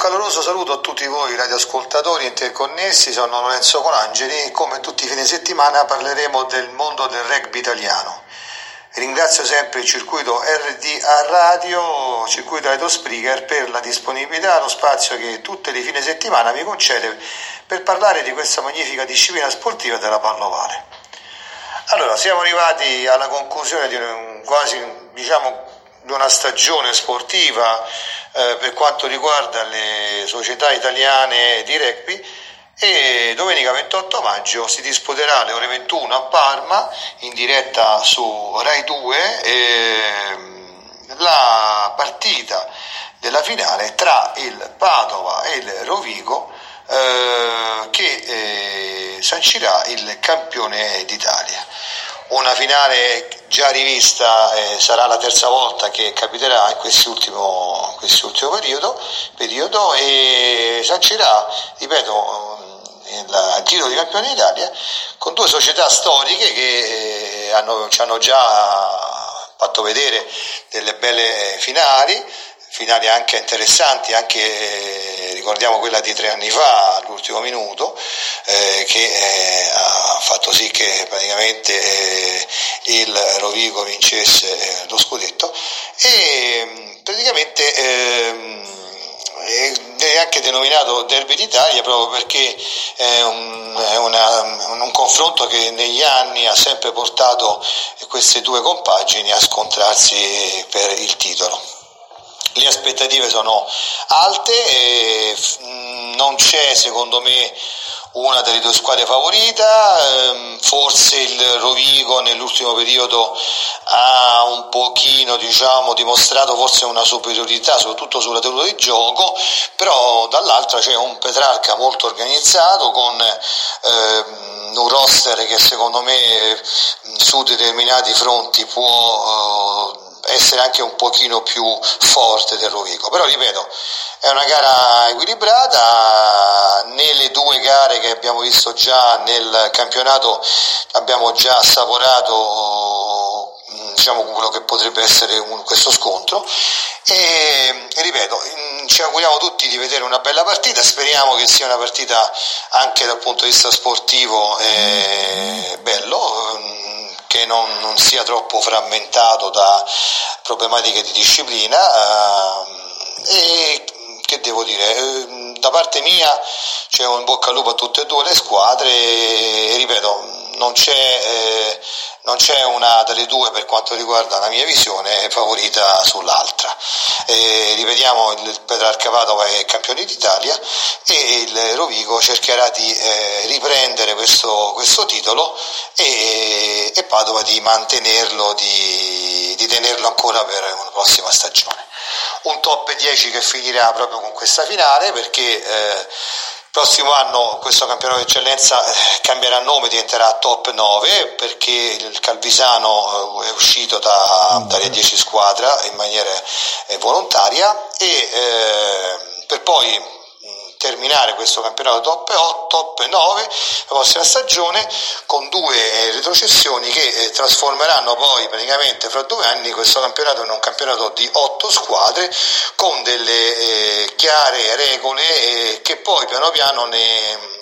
caloroso saluto a tutti voi radioascoltatori interconnessi, sono Lorenzo Colangeli e come tutti i fine settimana parleremo del mondo del rugby italiano. Ringrazio sempre il circuito RDA Radio, circuito Radio Spreaker per la disponibilità lo spazio che tutte le fine settimana mi concede per parlare di questa magnifica disciplina sportiva della pallovale. Allora, siamo arrivati alla conclusione di un, quasi, diciamo, di una stagione sportiva eh, per quanto riguarda le società italiane di rugby e domenica 28 maggio si disputerà alle ore 21 a Parma in diretta su Rai 2 eh, la partita della finale tra il Padova e il Rovigo eh, che eh, sancirà il campione d'Italia una finale già rivista, eh, sarà la terza volta che capiterà in quest'ultimo, quest'ultimo periodo, periodo, e sancirà, ripeto, il titolo di campione d'Italia con due società storiche che eh, hanno, ci hanno già fatto vedere delle belle finali finali anche interessanti, anche eh, ricordiamo quella di tre anni fa all'ultimo minuto, eh, che eh, ha fatto sì che praticamente eh, il Rovigo vincesse eh, lo scudetto. E mm, praticamente ehm, è anche denominato Derby d'Italia proprio perché è un, è una, un, confronto che negli anni ha sempre portato queste due compagini a scontrarsi per il titolo le aspettative sono alte e mm, non c'è secondo me una delle due squadre favorita, ehm, forse il Rovigo nell'ultimo periodo ha un pochino diciamo, dimostrato forse una superiorità soprattutto sulla tenuta di gioco, però dall'altra c'è un Petrarca molto organizzato con ehm, un roster che secondo me su determinati fronti può eh, essere anche un pochino più forte del Rovigo. Però ripeto, è una gara equilibrata, nelle due gare che abbiamo visto già nel campionato abbiamo già assaporato diciamo, quello che potrebbe essere un, questo scontro. E, e, ripeto ci auguriamo tutti di vedere una bella partita. Speriamo che sia una partita anche dal punto di vista sportivo eh, bello che non, non, sia troppo frammentato da problematiche di disciplina eh, e che devo dire, eh, da parte mia c'è un bocca al lupo a tutte e due le squadre e, ripeto, non c'è, eh, non c'è, una delle due per quanto riguarda la mia visione favorita sull'altra. Eh, ripetiamo, il Petrarca Padova è campione d'Italia e il Rovigo cercherà di eh, riprendere questo, questo titolo e, e, Padova di mantenerlo, di, di tenerlo ancora per una prossima stagione. Un top 10 che finirà proprio con questa finale perché eh, prossimo anno questo campionato di eccellenza eh, cambierà nome, diventerà top 9 perché il Calvisano eh, è uscito da, dalle 10 squadre in maniera eh, volontaria e eh, per poi terminare questo campionato top 8, top 9 la prossima stagione con due eh, retrocessioni che eh, trasformeranno poi praticamente fra due anni questo campionato in un campionato di 8 squadre con delle eh, chiare regole che poi piano piano ne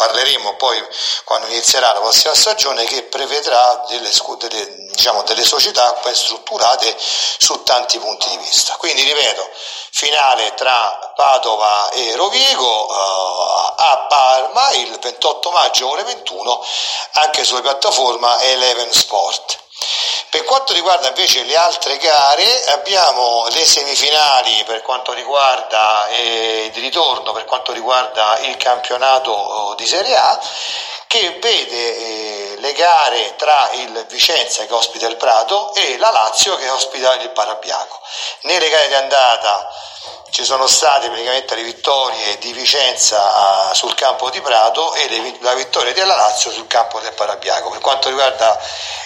parleremo poi quando inizierà la prossima stagione che prevedrà delle, delle, diciamo, delle società ben strutturate su tanti punti di vista. Quindi ripeto, finale tra Padova e Rovigo uh, a Parma il 28 maggio ore 21 anche sulla piattaforma Eleven Sport. Per quanto riguarda invece le altre gare, abbiamo le semifinali per quanto riguarda eh, il ritorno, per quanto riguarda il campionato oh, di Serie A, che vede eh, le gare tra il Vicenza che ospita il Prato e la Lazio che ospita il Parabiaco. Nelle gare di andata ci sono state praticamente le vittorie di Vicenza sul campo di Prato e le, la vittoria della Lazio sul campo del Parabiaco. Per quanto riguarda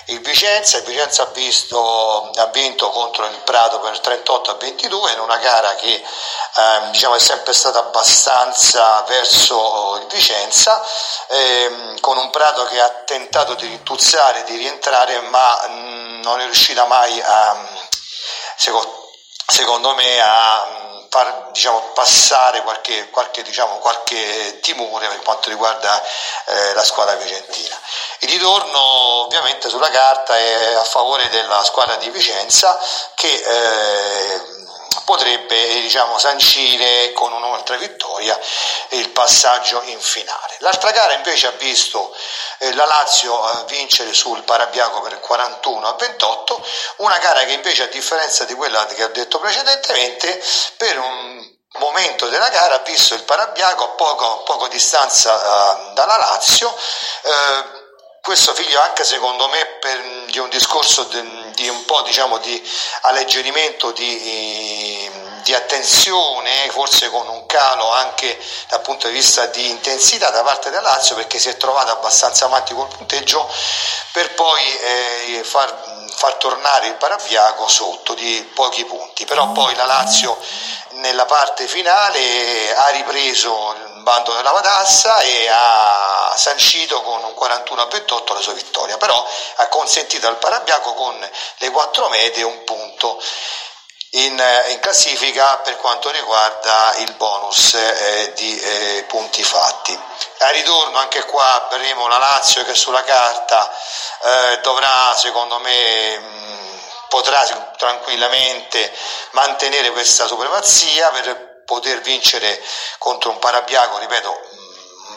il Vicenza, il Vicenza ha, visto, ha vinto contro il Prato per 38 a 22 in una gara che ehm, diciamo, è sempre stata abbastanza verso il Vicenza, ehm, con un Prato che ha tentato di rintuzzare, di rientrare, ma mh, non è riuscita mai a, secondo, secondo me a far diciamo, passare qualche, qualche, diciamo, qualche, timore per quanto riguarda eh, la squadra vicentina. Il ritorno ovviamente sulla carta è a favore della squadra di Vicenza che eh, potrebbe diciamo, sancire con un'altra vittoria il passaggio in finale. L'altra gara invece ha visto eh, la Lazio eh, vincere sul Parabiaco per 41 a 28, una gara che invece a differenza di quella che ho detto precedentemente per un momento della gara ha visto il Parabiaco a poco, poco distanza dalla Lazio. Uh, questo figlio anche secondo me per, di un discorso di, di un po' diciamo di alleggerimento di, di, attenzione forse con un calo anche dal punto di vista di intensità da parte della Lazio perché si è trovata abbastanza avanti col punteggio per poi eh, far, far, tornare il Parabiaco sotto di pochi punti. Però poi la Lazio nella parte finale ha ripreso bando della Matassa e ha sancito con un 41 a 28 la sua vittoria, però ha consentito al Parabiaco con le quattro medie un punto. In, in, classifica per quanto riguarda il bonus eh, di eh, punti fatti. A ritorno anche qua avremo la Lazio che sulla carta eh, dovrà secondo me mh, potrà tranquillamente mantenere questa supremazia per poter vincere contro un Parabiaco, ripeto,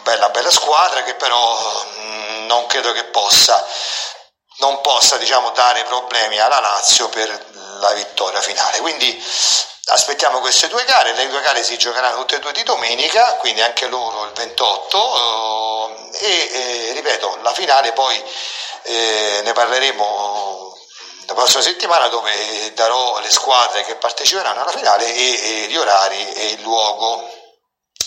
bella bella squadra che però mm, non credo che possa, non possa diciamo, dare problemi alla Lazio per la vittoria finale. Quindi aspettiamo queste due gare, le due gare si giocheranno tutte e due di domenica, quindi anche loro il 28 eh, e eh, ripeto, la finale poi eh, ne parleremo la prossima settimana dove darò le squadre che parteciperanno alla finale e, e gli orari e il luogo.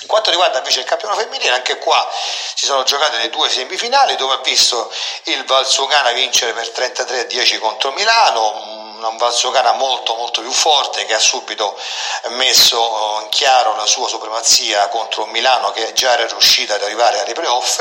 In quanto riguarda invece il campionato femminile, anche qua si sono giocate le due semifinali dove ha visto il Valsugana vincere per 33 a 10 contro Milano, un Valsocana molto molto più forte che ha subito messo in chiaro la sua supremazia contro Milano che già era riuscita ad arrivare alle playoff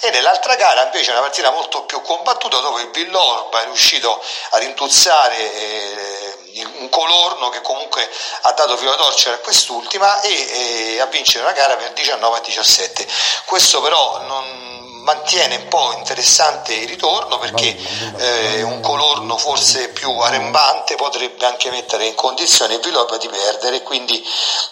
e nell'altra gara invece una partita molto più combattuta dove il Villorba è riuscito a rintuzzare eh, un colorno che comunque ha dato filo a torcere a quest'ultima e, e a vincere la gara per 19 a 17. Questo però non mantiene un po' interessante il ritorno perché eh, un colorno forse più arembante potrebbe anche mettere in condizione il Villoba di perdere e quindi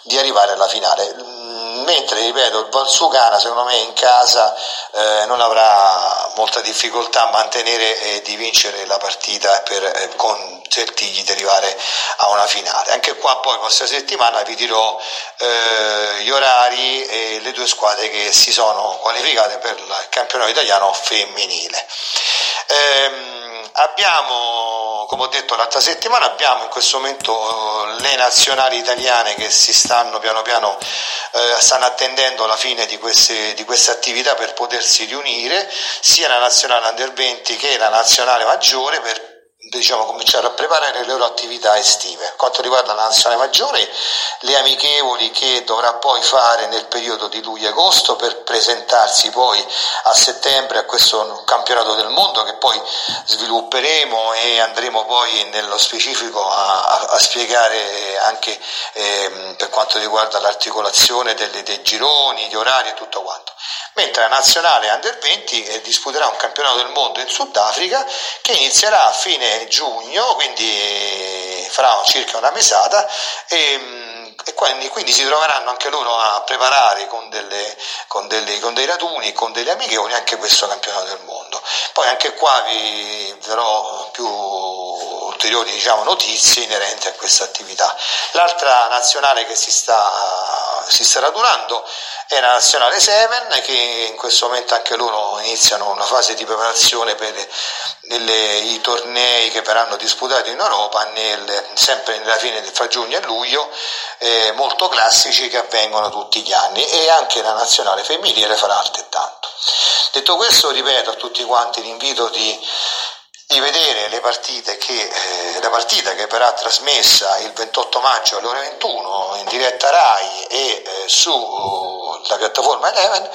di arrivare alla finale mentre ripeto il Valsugana secondo me in casa eh, non avrà molta difficoltà a mantenere e di vincere la partita per eh, consentirgli di arrivare a una finale. Anche qua poi questa settimana vi dirò eh, gli orari e le due squadre che si sono qualificate per il campionato italiano femminile. Ehm, abbiamo, come ho detto l'altra settimana, abbiamo in questo momento eh, le nazionali italiane che si stanno piano piano eh, stanno attendendo la fine di queste, di queste, attività per potersi riunire, sia la nazionale under 20 che la nazionale maggiore per diciamo, cominciare a preparare le loro attività estive. Quanto riguarda la nazionale maggiore, le amichevoli che dovrà poi fare nel periodo di luglio-agosto per presentarsi poi a settembre a questo campionato del mondo che poi svilupperemo e andremo poi nello specifico a, a, a spiegare anche eh, per quanto riguarda l'articolazione delle, dei gironi, gli orari e tutto quanto mentre la nazionale Under 20 eh, disputerà un campionato del mondo in Sudafrica che inizierà a fine giugno, quindi eh, farà circa una mesata e, mm, e quindi, quindi, si troveranno anche loro a preparare con, delle, con, delle, con dei raduni, con delle amichevoli anche questo campionato del mondo. Poi anche qua vi darò più ulteriori diciamo, notizie inerenti a questa attività. L'altra nazionale che si sta, si sta radunando è la nazionale 7 che in questo momento anche loro iniziano una fase di preparazione per nelle, i tornei che verranno disputati in Europa nel, sempre nella fine fra giugno e luglio eh, molto classici che avvengono tutti gli anni e anche la nazionale femminile farà altrettanto. Detto questo ripeto a tutti quanti l'invito di di vedere le partite che, eh, la partita che verrà trasmessa il 28 maggio alle ore 21 in diretta RAI e eh, su la piattaforma Eleven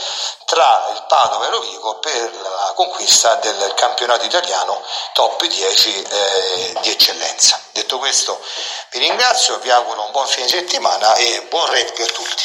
tra il Padova e Rovigo per la conquista del campionato italiano top 10 eh, di eccellenza. Detto questo vi ringrazio, vi auguro un buon fine settimana e buon rugby a tutti.